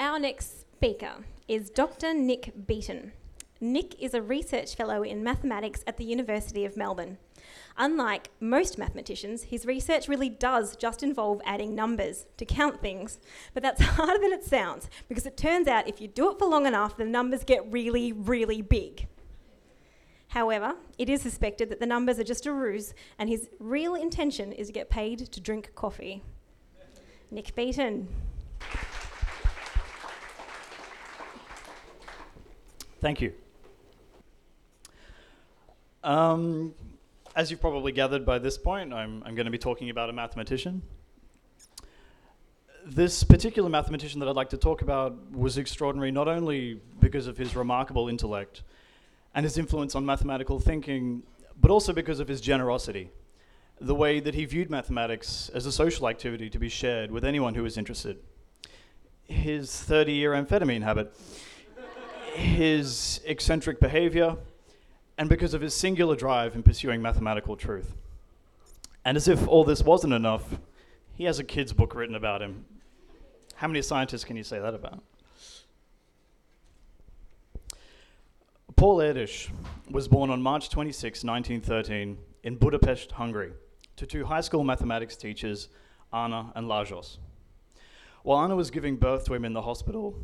Our next speaker is Dr. Nick Beaton. Nick is a research fellow in mathematics at the University of Melbourne. Unlike most mathematicians, his research really does just involve adding numbers to count things. But that's harder than it sounds, because it turns out if you do it for long enough, the numbers get really, really big. However, it is suspected that the numbers are just a ruse, and his real intention is to get paid to drink coffee. Nick Beaton. Thank you. Um, as you've probably gathered by this point, I'm, I'm going to be talking about a mathematician. This particular mathematician that I'd like to talk about was extraordinary not only because of his remarkable intellect and his influence on mathematical thinking, but also because of his generosity, the way that he viewed mathematics as a social activity to be shared with anyone who was interested. His 30 year amphetamine habit, his eccentric behavior, and because of his singular drive in pursuing mathematical truth. And as if all this wasn't enough, he has a kid's book written about him. How many scientists can you say that about? Paul Erdős was born on March 26, 1913, in Budapest, Hungary, to two high school mathematics teachers, Anna and Lajos. While Anna was giving birth to him in the hospital,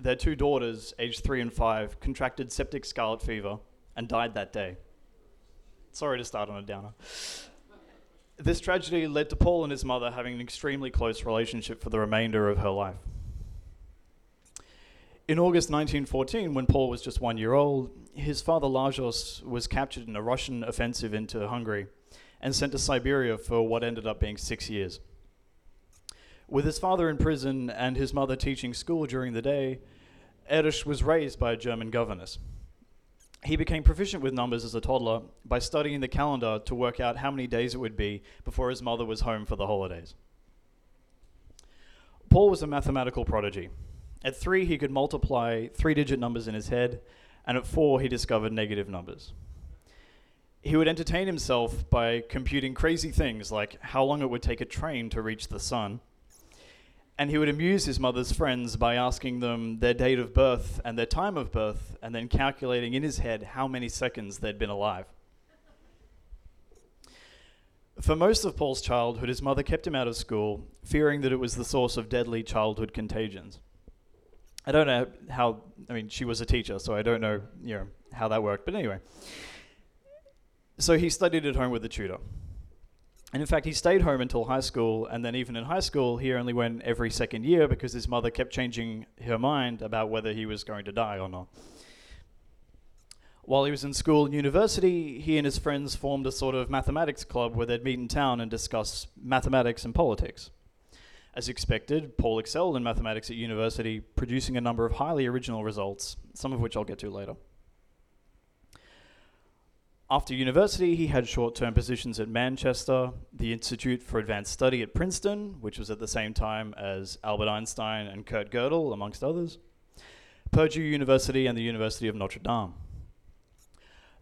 their two daughters, aged three and five, contracted septic scarlet fever and died that day. Sorry to start on a downer. This tragedy led to Paul and his mother having an extremely close relationship for the remainder of her life. In August 1914, when Paul was just one year old, his father Lajos was captured in a Russian offensive into Hungary and sent to Siberia for what ended up being six years. With his father in prison and his mother teaching school during the day, Erdős was raised by a German governess. He became proficient with numbers as a toddler by studying the calendar to work out how many days it would be before his mother was home for the holidays. Paul was a mathematical prodigy. At three, he could multiply three digit numbers in his head, and at four, he discovered negative numbers. He would entertain himself by computing crazy things like how long it would take a train to reach the sun. And he would amuse his mother's friends by asking them their date of birth and their time of birth, and then calculating in his head how many seconds they'd been alive. For most of Paul's childhood, his mother kept him out of school, fearing that it was the source of deadly childhood contagions. I don't know how. I mean, she was a teacher, so I don't know, you know, how that worked. But anyway, so he studied at home with a tutor, and in fact, he stayed home until high school. And then, even in high school, he only went every second year because his mother kept changing her mind about whether he was going to die or not. While he was in school and university, he and his friends formed a sort of mathematics club where they'd meet in town and discuss mathematics and politics. As expected, Paul excelled in mathematics at university, producing a number of highly original results, some of which I'll get to later. After university, he had short term positions at Manchester, the Institute for Advanced Study at Princeton, which was at the same time as Albert Einstein and Kurt Gödel, amongst others, Purdue University, and the University of Notre Dame.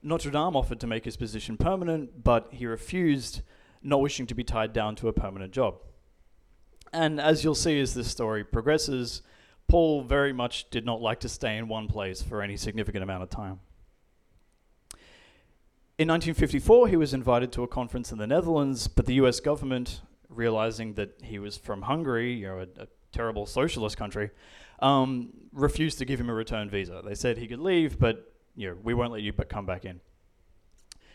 Notre Dame offered to make his position permanent, but he refused, not wishing to be tied down to a permanent job. And as you'll see as this story progresses, Paul very much did not like to stay in one place for any significant amount of time. In 1954, he was invited to a conference in the Netherlands, but the US government, realizing that he was from Hungary, you know, a, a terrible socialist country, um, refused to give him a return visa. They said he could leave, but you know, we won't let you but come back in.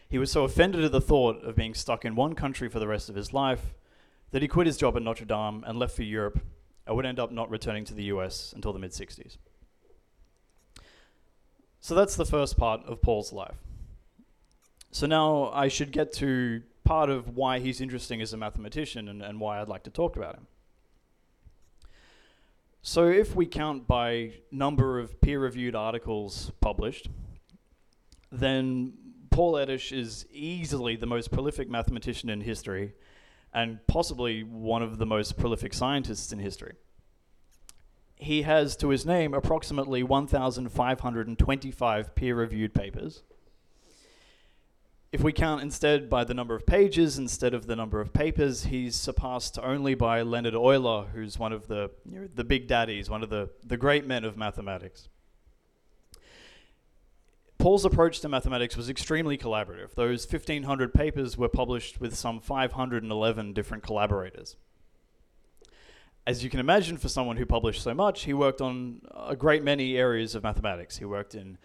He was so offended at the thought of being stuck in one country for the rest of his life that he quit his job at Notre Dame and left for Europe and would end up not returning to the US until the mid 60s. So that's the first part of Paul's life. So now I should get to part of why he's interesting as a mathematician and, and why I'd like to talk about him. So if we count by number of peer-reviewed articles published, then Paul Erdős is easily the most prolific mathematician in history and possibly one of the most prolific scientists in history. He has to his name approximately 1,525 peer reviewed papers. If we count instead by the number of pages instead of the number of papers, he's surpassed only by Leonhard Euler, who's one of the, you know, the big daddies, one of the, the great men of mathematics. Paul's approach to mathematics was extremely collaborative. Those 1,500 papers were published with some 511 different collaborators. As you can imagine, for someone who published so much, he worked on a great many areas of mathematics. He worked in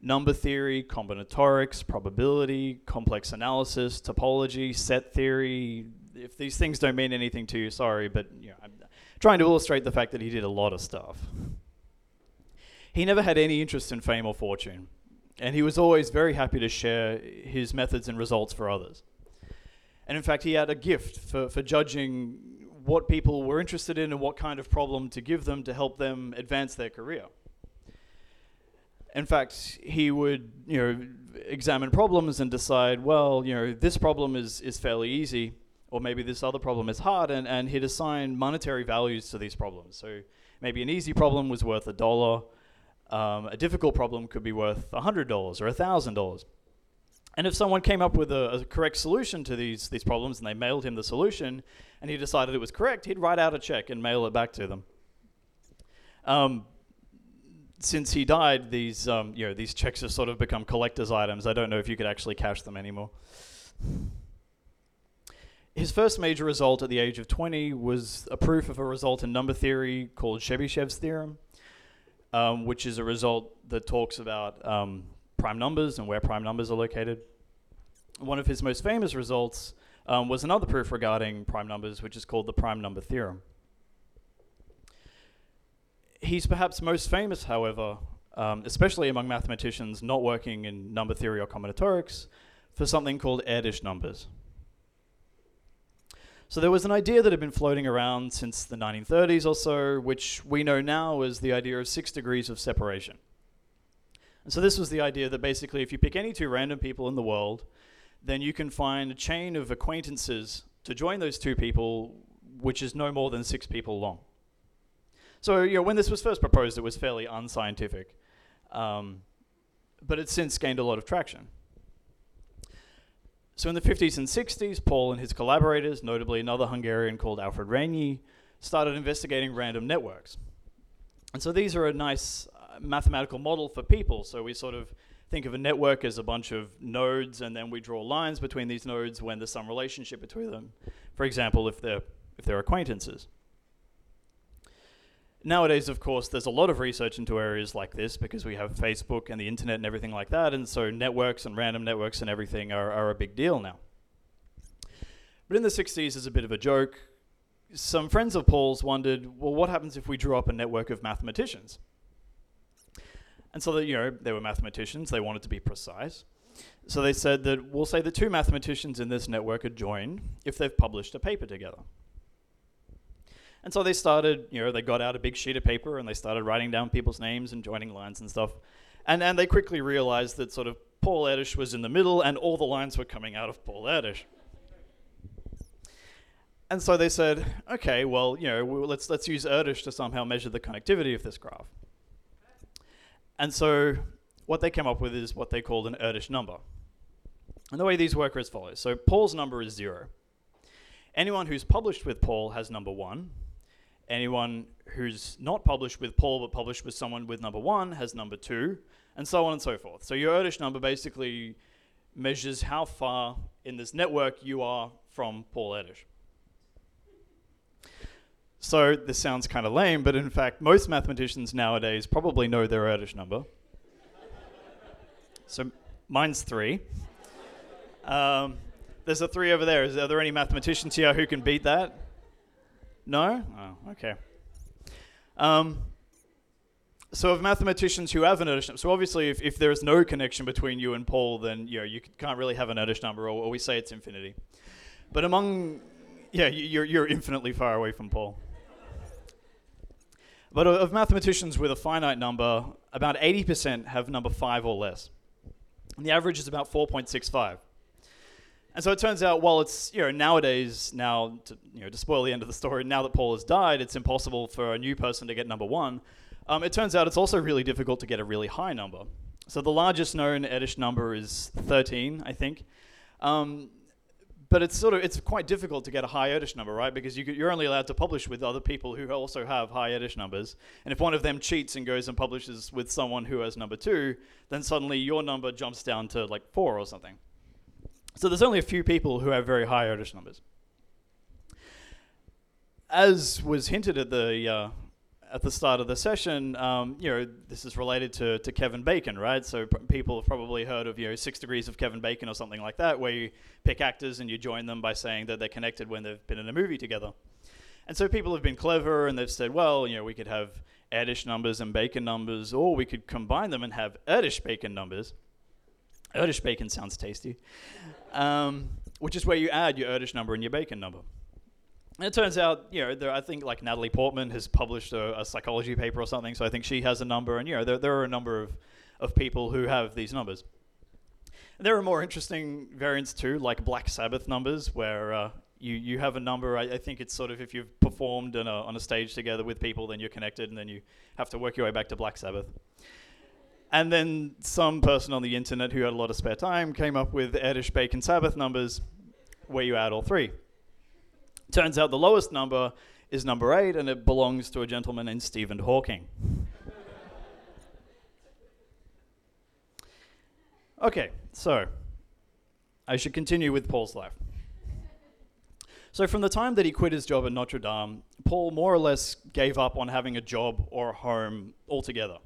number theory, combinatorics, probability, complex analysis, topology, set theory. If these things don't mean anything to you, sorry, but you know, I'm trying to illustrate the fact that he did a lot of stuff. He never had any interest in fame or fortune and he was always very happy to share his methods and results for others. And in fact, he had a gift for, for judging what people were interested in and what kind of problem to give them to help them advance their career. In fact, he would, you know, examine problems and decide, well, you know, this problem is, is fairly easy, or maybe this other problem is hard, and, and he'd assign monetary values to these problems. So maybe an easy problem was worth a dollar, um, a difficult problem could be worth $100 or $1,000. And if someone came up with a, a, correct solution to these, these problems and they mailed him the solution and he decided it was correct, he'd write out a check and mail it back to them. Um, since he died, these, um, you know, these checks have sort of become collector's items. I don't know if you could actually cash them anymore. His first major result at the age of 20 was a proof of a result in number theory called Chebyshev's theorem um, which is a result that talks about um, prime numbers and where prime numbers are located. One of his most famous results um, was another proof regarding prime numbers, which is called the prime number theorem. He's perhaps most famous, however, um, especially among mathematicians not working in number theory or combinatorics, for something called Erdős numbers. So there was an idea that had been floating around since the 1930s or so, which we know now as the idea of six degrees of separation. And so this was the idea that basically if you pick any two random people in the world, then you can find a chain of acquaintances to join those two people, which is no more than six people long. So you know, when this was first proposed, it was fairly unscientific, um, but it's since gained a lot of traction. So in the 50s and 60s, Paul and his collaborators, notably another Hungarian called Alfred Rényi, started investigating random networks. And so these are a nice uh, mathematical model for people. So we sort of think of a network as a bunch of nodes, and then we draw lines between these nodes when there's some relationship between them. For example, if they're, if they're acquaintances. Nowadays, of course, there's a lot of research into areas like this because we have Facebook and the internet and everything like that, and so networks and random networks and everything are, are a big deal now. But in the 60s, as a bit of a joke, some friends of Paul's wondered, well, what happens if we drew up a network of mathematicians? And so that, you know, they were mathematicians, they wanted to be precise. So they said that we'll say the two mathematicians in this network are joined if they've published a paper together. And so they started, you know, they got out a big sheet of paper and they started writing down people's names and joining lines and stuff. And, and they quickly realized that sort of Paul Erdős was in the middle and all the lines were coming out of Paul Erdős. And so they said, okay, well, you know, let's, let's use Erdős to somehow measure the connectivity of this graph. And so what they came up with is what they called an Erdős number. And the way these work are as follows. So Paul's number is zero. Anyone who's published with Paul has number one, Anyone who's not published with Paul but published with someone with number one has number two, and so on and so forth. So your Erdős number basically measures how far in this network you are from Paul Erdős. So this sounds kind of lame, but in fact, most mathematicians nowadays probably know their Erdős number. so mine's three. Um, there's a three over there. Is, are there any mathematicians here who can beat that? No? Oh, okay. Um, so of mathematicians who have an Erdős number, so obviously if, if there is no connection between you and Paul, then you know you can't really have an Erdős number, or, or we say it's infinity. But among, yeah, you're, you're infinitely far away from Paul. But of mathematicians with a finite number, about 80% have number 5 or less. And the average is about 4.65. And so it turns out, while it's you know nowadays now to, you know to spoil the end of the story, now that Paul has died, it's impossible for a new person to get number one. Um, it turns out it's also really difficult to get a really high number. So the largest known Erdős number is 13, I think. Um, but it's sort of it's quite difficult to get a high Erdős number, right? Because you, you're only allowed to publish with other people who also have high Erdős numbers. And if one of them cheats and goes and publishes with someone who has number two, then suddenly your number jumps down to like four or something. So there's only a few people who have very high Erdős numbers. As was hinted at the uh, at the start of the session, um, you know, this is related to, to Kevin Bacon, right? So people have probably heard of, you know, Six Degrees of Kevin Bacon or something like that, where you pick actors and you join them by saying that they're connected when they've been in a movie together. And so people have been clever and they've said, well, you know, we could have Erdős numbers and Bacon numbers, or we could combine them and have Erdős Bacon numbers. Erdős Bacon sounds tasty. Um, which is where you add your Erdős number and your Bacon number. And it turns out, you know, there, I think like Natalie Portman has published a, a, psychology paper or something, so I think she has a number, and you know, there, there are a number of, of people who have these numbers. There are more interesting variants too, like Black Sabbath numbers, where uh, you, you have a number. I, I, think it's sort of if you've performed a, on a stage together with people, then you're connected, and then you have to work your way back to Black Sabbath. And then some person on the internet who had a lot of spare time came up with Erdős Bacon Sabbath numbers, where you add all three. Turns out the lowest number is number eight, and it belongs to a gentleman named Stephen Hawking. okay, so I should continue with Paul's life. So, from the time that he quit his job at Notre Dame, Paul more or less gave up on having a job or a home altogether.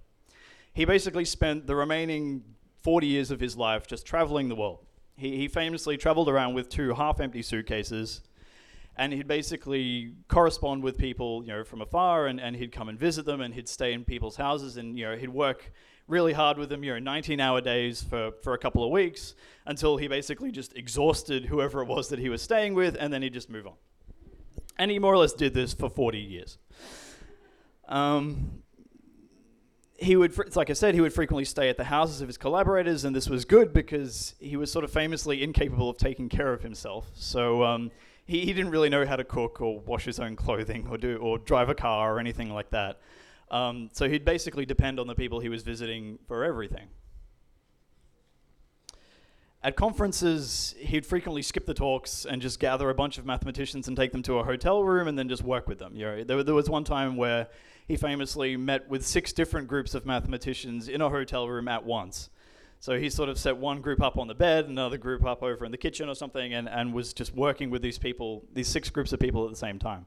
He basically spent the remaining 40 years of his life just traveling the world. He, he famously traveled around with two half empty suitcases and he'd basically correspond with people, you know, from afar, and, and he'd come and visit them, and he'd stay in people's houses, and you know, he'd work really hard with them, you know, 19-hour days for for a couple of weeks until he basically just exhausted whoever it was that he was staying with, and then he'd just move on. And he more or less did this for 40 years. Um, he would, it's like I said, he would frequently stay at the houses of his collaborators, and this was good because he was sort of famously incapable of taking care of himself. So um, he, he didn't really know how to cook or wash his own clothing or do or drive a car or anything like that. Um, so he'd basically depend on the people he was visiting for everything. At conferences, he'd frequently skip the talks and just gather a bunch of mathematicians and take them to a hotel room and then just work with them. You know, there, there was one time where he famously met with six different groups of mathematicians in a hotel room at once. So he sort of set one group up on the bed, another group up over in the kitchen or something, and, and was just working with these people, these six groups of people at the same time.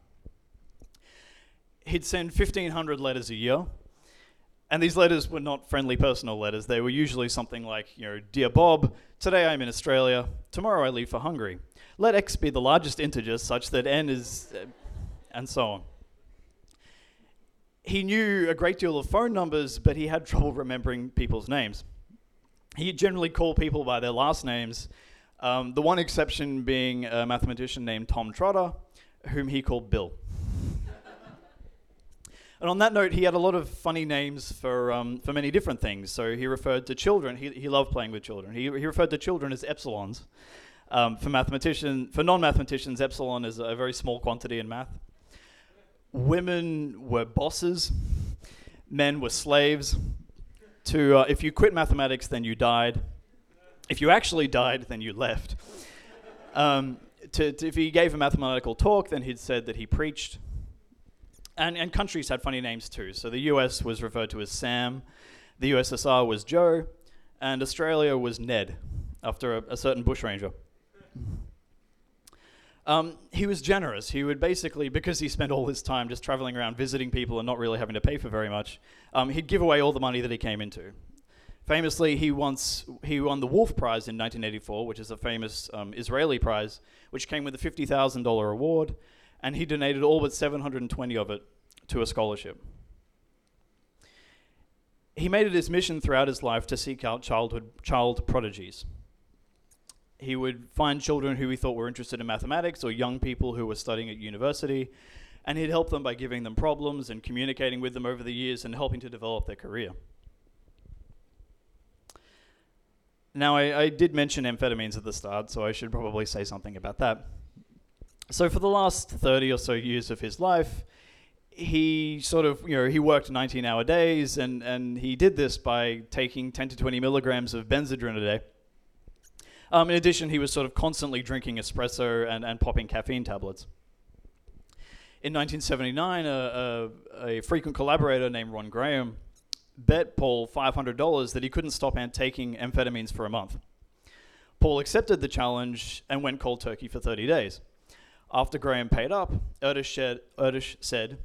He'd send 1,500 letters a year, and these letters were not friendly personal letters. They were usually something like, you know, Dear Bob, today I'm in Australia, tomorrow I leave for Hungary. Let x be the largest integer such that n is. Uh, and so on. He knew a great deal of phone numbers, but he had trouble remembering people's names he generally called people by their last names. Um, the one exception being a mathematician named Tom Trotter, whom he called Bill. and on that note, he had a lot of funny names for, um, for many different things. So he referred to children, he, he loved playing with children. He, he referred to children as epsilons. Um, for mathematician, for non-mathematicians, epsilon is a very small quantity in math. Women were bosses, men were slaves, to uh, if you quit mathematics, then you died. If you actually died, then you left. Um, to, to, if he gave a mathematical talk, then he'd said that he preached. And, and countries had funny names too. So the US was referred to as Sam, the USSR was Joe, and Australia was Ned, after a, a certain bushranger. Um, he was generous. He would basically, because he spent all his time just traveling around visiting people and not really having to pay for very much, um, he'd give away all the money that he came into. Famously, he once he won the Wolf Prize in 1984, which is a famous um, Israeli prize, which came with a $50,000 award, and he donated all but 720 of it to a scholarship. He made it his mission throughout his life to seek out childhood child prodigies he would find children who he thought were interested in mathematics or young people who were studying at university, and he'd help them by giving them problems and communicating with them over the years and helping to develop their career. Now, I, I did mention amphetamines at the start, so I should probably say something about that. So, for the last 30 or so years of his life, he sort of, you know, he worked 19 hour days and, and he did this by taking 10 to 20 milligrams of Benzedrine a day. Um, in addition, he was sort of constantly drinking espresso and, and popping caffeine tablets. In 1979, a, a, a frequent collaborator named Ron Graham bet Paul $500 that he couldn't stop taking amphetamines for a month. Paul accepted the challenge and went cold turkey for 30 days. After Graham paid up, Erdős said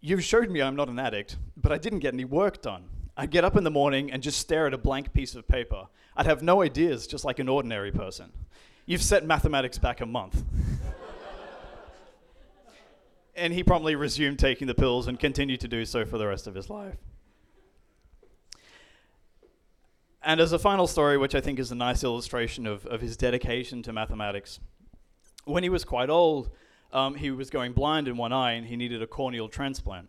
You've showed me I'm not an addict, but I didn't get any work done. I'd get up in the morning and just stare at a blank piece of paper. I'd have no ideas, just like an ordinary person. You've set mathematics back a month. and he promptly resumed taking the pills and continued to do so for the rest of his life. And as a final story, which I think is a nice illustration of, of his dedication to mathematics, when he was quite old, um, he was going blind in one eye and he needed a corneal transplant.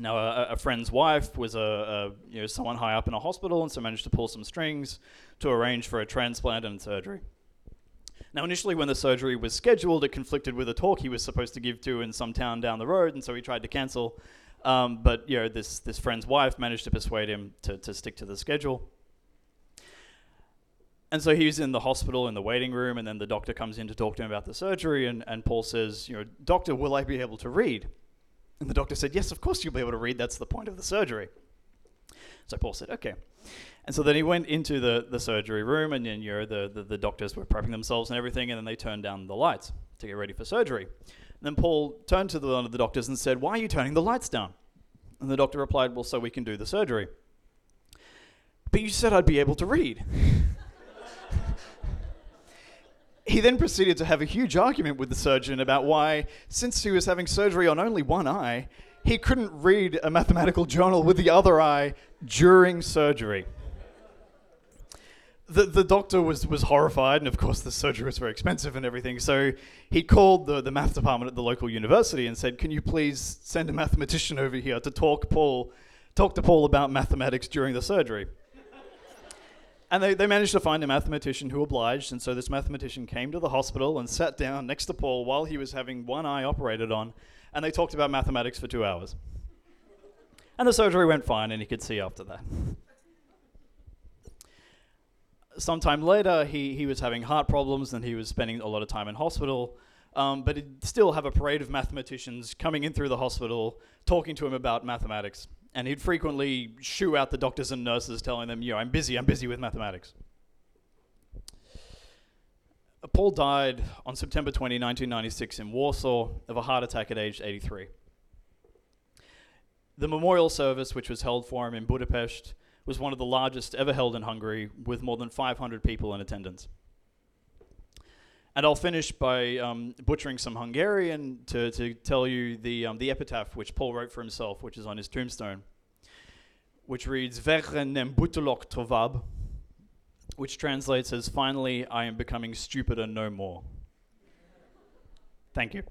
Now, a, a friend's wife was a, a, you know someone high up in a hospital, and so managed to pull some strings to arrange for a transplant and surgery. Now, initially, when the surgery was scheduled, it conflicted with a talk he was supposed to give to in some town down the road, and so he tried to cancel. Um, but you know, this this friend's wife managed to persuade him to, to stick to the schedule. And so he's in the hospital in the waiting room, and then the doctor comes in to talk to him about the surgery. And, and Paul says, You know, Doctor, will I be able to read? And the doctor said, Yes, of course you'll be able to read. That's the point of the surgery. So Paul said, Okay. And so then he went into the, the surgery room, and then you know, the, the, the doctors were prepping themselves and everything, and then they turned down the lights to get ready for surgery. And then Paul turned to the, one of the doctors and said, Why are you turning the lights down? And the doctor replied, Well, so we can do the surgery. But you said I'd be able to read. He then proceeded to have a huge argument with the surgeon about why, since he was having surgery on only one eye, he couldn't read a mathematical journal with the other eye during surgery. The, the doctor was, was horrified, and of course, the surgery was very expensive and everything. So he called the, the math department at the local university and said, Can you please send a mathematician over here to talk Paul, talk to Paul about mathematics during the surgery? And they, they managed to find a mathematician who obliged, and so this mathematician came to the hospital and sat down next to Paul while he was having one eye operated on, and they talked about mathematics for two hours. And the surgery went fine, and he could see after that. Sometime later, he, he was having heart problems, and he was spending a lot of time in hospital. Um, but he'd still have a parade of mathematicians coming in through the hospital, talking to him about mathematics and he'd frequently shoo out the doctors and nurses telling them, you know, I'm busy, I'm busy with mathematics. Uh, Paul died on September 20, 1996, in Warsaw of a heart attack at age 83. The memorial service, which was held for him in Budapest, was one of the largest ever held in Hungary, with more than 500 people in attendance. And I'll finish by um, butchering some Hungarian to, to tell you the, um, the epitaph which Paul wrote for himself, which is on his tombstone, which reads, Vere nem butulok tovab, which translates as, Finally, I am becoming stupider no more. Thank you.